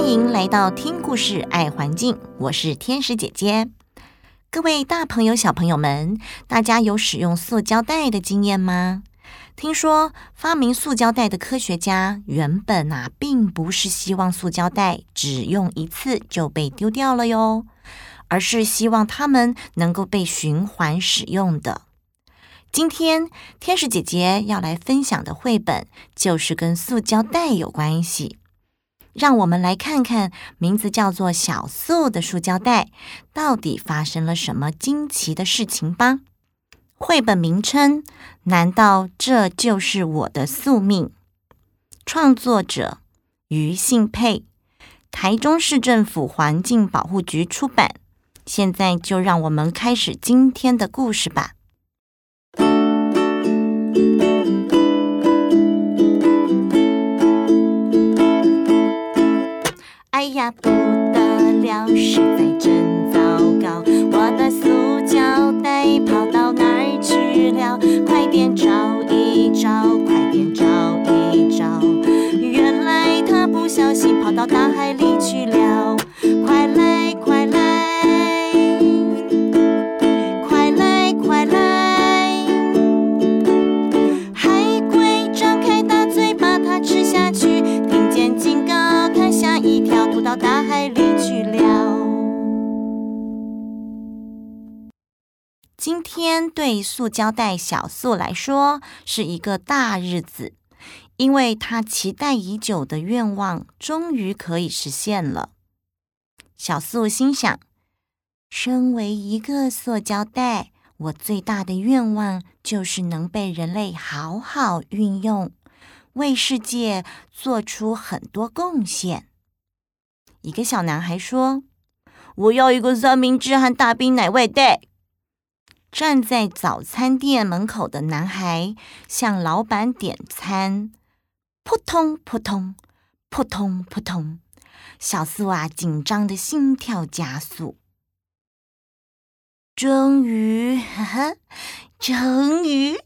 欢迎来到听故事爱环境，我是天使姐姐。各位大朋友、小朋友们，大家有使用塑胶袋的经验吗？听说发明塑胶袋的科学家原本啊，并不是希望塑胶袋只用一次就被丢掉了哟，而是希望它们能够被循环使用的。今天天使姐姐要来分享的绘本，就是跟塑胶袋有关系。让我们来看看名字叫做“小素”的塑胶袋，到底发生了什么惊奇的事情吧。绘本名称：难道这就是我的宿命？创作者：于信佩，台中市政府环境保护局出版。现在就让我们开始今天的故事吧。哎呀，不得了，实在真到大海里去了。今天对塑胶袋小素来说是一个大日子，因为他期待已久的愿望终于可以实现了。小素心想：身为一个塑胶袋，我最大的愿望就是能被人类好好运用，为世界做出很多贡献。一个小男孩说：“我要一个三明治和大冰奶味袋。”站在早餐店门口的男孩向老板点餐，扑通扑通扑通扑通，小塑啊，紧张的心跳加速。终于，呵呵，终于，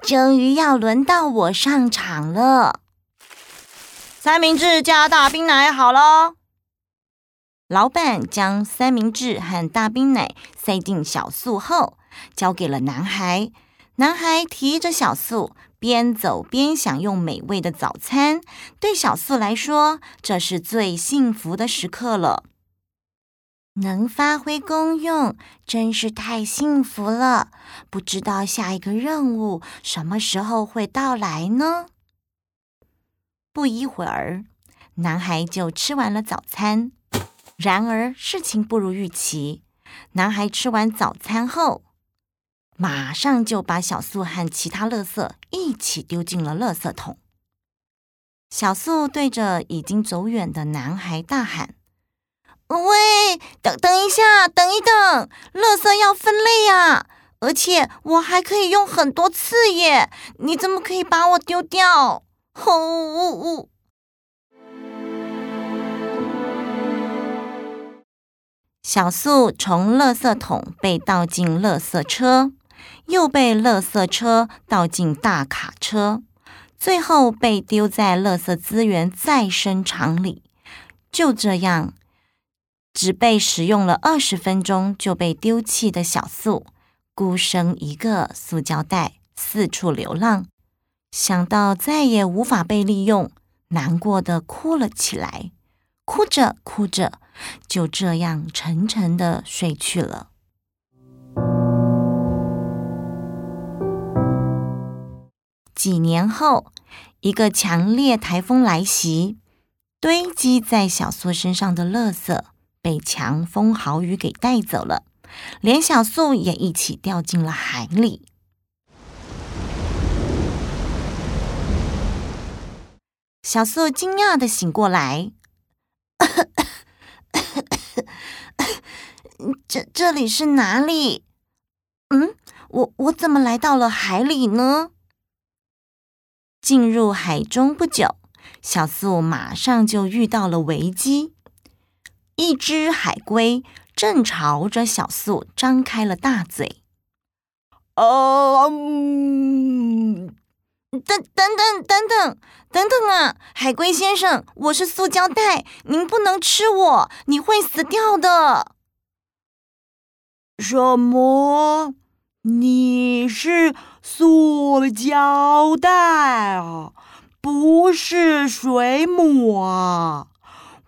终于要轮到我上场了。三明治加大冰奶，好喽。老板将三明治和大冰奶塞进小素后，交给了男孩。男孩提着小素，边走边享用美味的早餐。对小素来说，这是最幸福的时刻了。能发挥功用，真是太幸福了。不知道下一个任务什么时候会到来呢？不一会儿，男孩就吃完了早餐。然而，事情不如预期。男孩吃完早餐后，马上就把小素和其他垃圾一起丢进了垃圾桶。小素对着已经走远的男孩大喊：“喂，等等一下，等一等，垃圾要分类呀！而且我还可以用很多次耶！你怎么可以把我丢掉？”吼呜呜。小塑从垃圾桶被倒进垃圾车，又被垃圾车倒进大卡车，最后被丢在垃圾资源再生厂里。就这样，只被使用了二十分钟就被丢弃的小塑，孤身一个塑胶袋四处流浪，想到再也无法被利用，难过的哭了起来。哭着哭着，就这样沉沉的睡去了。几年后，一个强烈台风来袭，堆积在小素身上的垃圾被强风豪雨给带走了，连小素也一起掉进了海里。小塑惊讶的醒过来。这这里是哪里？嗯，我我怎么来到了海里呢？进入海中不久，小塑马上就遇到了危机。一只海龟正朝着小塑张开了大嘴。哦，嗯，等等等等等等等啊，海龟先生，我是塑胶袋，您不能吃我，你会死掉的。什么？你是塑胶袋啊，不是水母啊？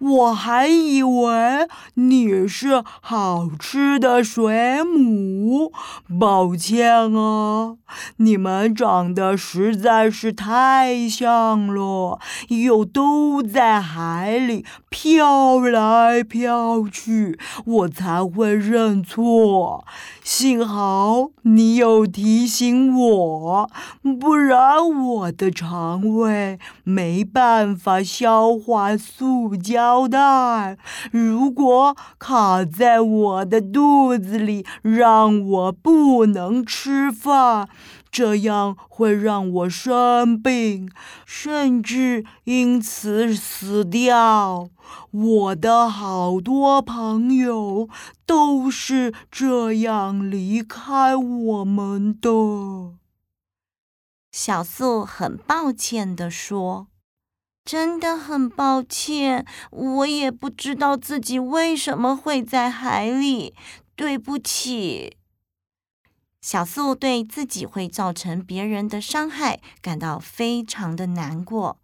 我还以为你是好吃的水母，抱歉啊，你们长得实在是太像了，又都在海里飘来飘去，我才会认错。幸好你有提醒我，不然我的肠胃没办法消化塑胶袋。如果卡在我的肚子里，让我不能吃饭。这样会让我生病，甚至因此死掉。我的好多朋友都是这样离开我们的。小素很抱歉地说：“真的很抱歉，我也不知道自己为什么会在海里，对不起。”小素对自己会造成别人的伤害感到非常的难过。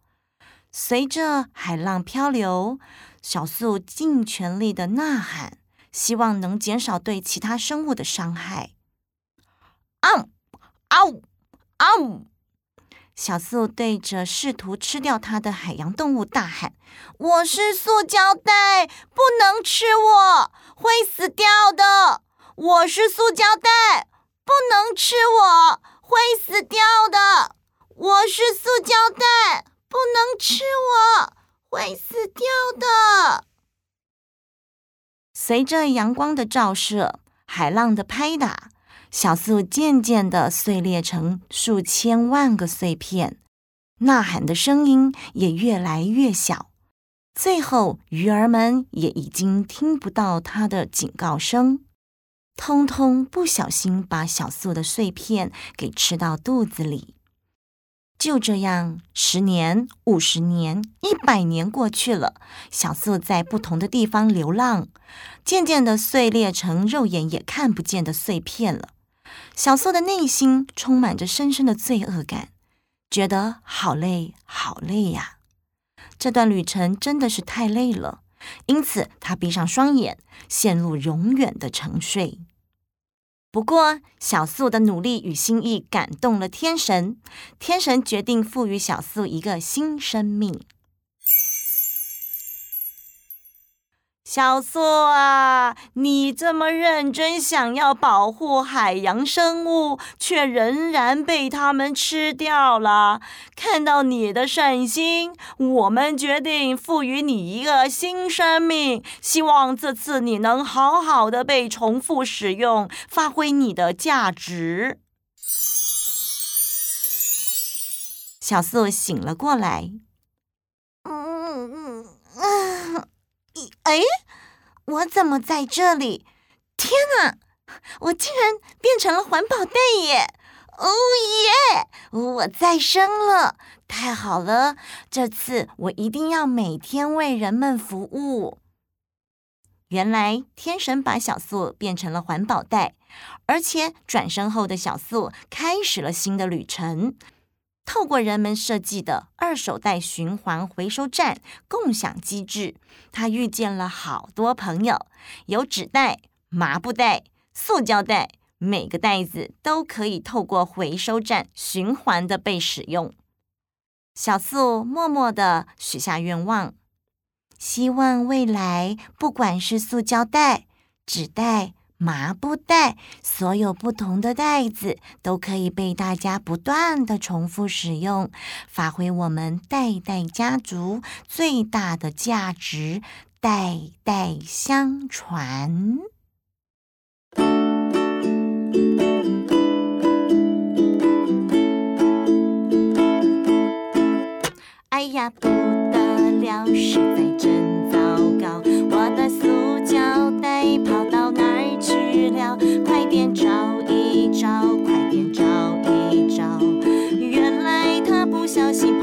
随着海浪漂流，小素尽全力的呐喊，希望能减少对其他生物的伤害。啊！啊呜！啊呜！小素对着试图吃掉它的海洋动物大喊：“我是塑胶袋，不能吃我，会死掉的！我是塑胶袋。”不能吃我，会死掉的。我是塑胶袋，不能吃我，会死掉的。随着阳光的照射，海浪的拍打，小树渐渐的碎裂成数千万个碎片，呐喊的声音也越来越小。最后，鱼儿们也已经听不到它的警告声。通通不小心把小素的碎片给吃到肚子里。就这样，十年、五十年、一百年过去了，小素在不同的地方流浪，渐渐的碎裂成肉眼也看不见的碎片了。小素的内心充满着深深的罪恶感，觉得好累，好累呀！这段旅程真的是太累了，因此他闭上双眼，陷入永远的沉睡。不过，小素的努力与心意感动了天神，天神决定赋予小素一个新生命。小素啊，你这么认真想要保护海洋生物，却仍然被他们吃掉了。看到你的善心，我们决定赋予你一个新生命。希望这次你能好好的被重复使用，发挥你的价值。小素醒了过来。嗯嗯嗯。哎，我怎么在这里？天哪，我竟然变成了环保袋耶！哦耶，我再生了，太好了！这次我一定要每天为人们服务。原来天神把小素变成了环保袋，而且转身后的小素开始了新的旅程。透过人们设计的二手袋循环回收站共享机制，他遇见了好多朋友，有纸袋、麻布袋、塑胶袋，每个袋子都可以透过回收站循环的被使用。小素默默地许下愿望，希望未来不管是塑胶袋、纸袋。麻布袋，所有不同的袋子都可以被大家不断的重复使用，发挥我们袋袋家族最大的价值，代代相传。哎呀，不得了，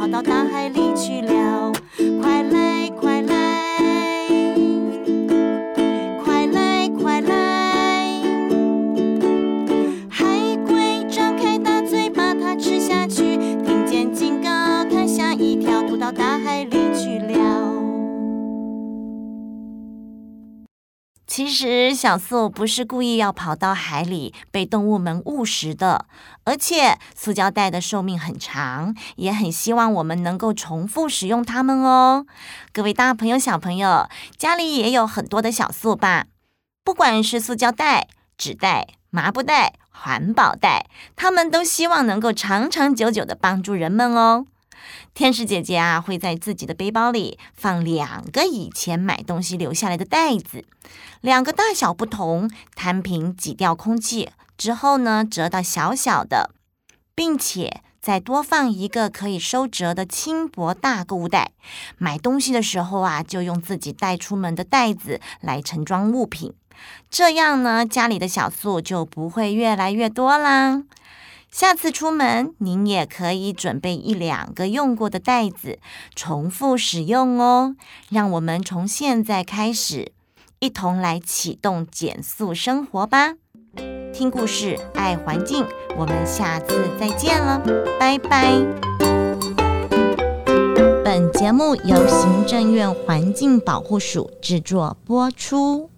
到大海里。其实小粟不是故意要跑到海里被动物们误食的，而且塑胶袋的寿命很长，也很希望我们能够重复使用它们哦。各位大朋友、小朋友，家里也有很多的小粟吧？不管是塑胶袋、纸袋、麻布袋、环保袋，他们都希望能够长长久久的帮助人们哦。天使姐姐啊，会在自己的背包里放两个以前买东西留下来的袋子，两个大小不同，摊平挤掉空气之后呢，折到小小的，并且再多放一个可以收折的轻薄大购物袋。买东西的时候啊，就用自己带出门的袋子来盛装物品，这样呢，家里的小粟就不会越来越多啦。下次出门，您也可以准备一两个用过的袋子，重复使用哦。让我们从现在开始，一同来启动减速生活吧。听故事，爱环境，我们下次再见了，拜拜。本节目由行政院环境保护署制作播出。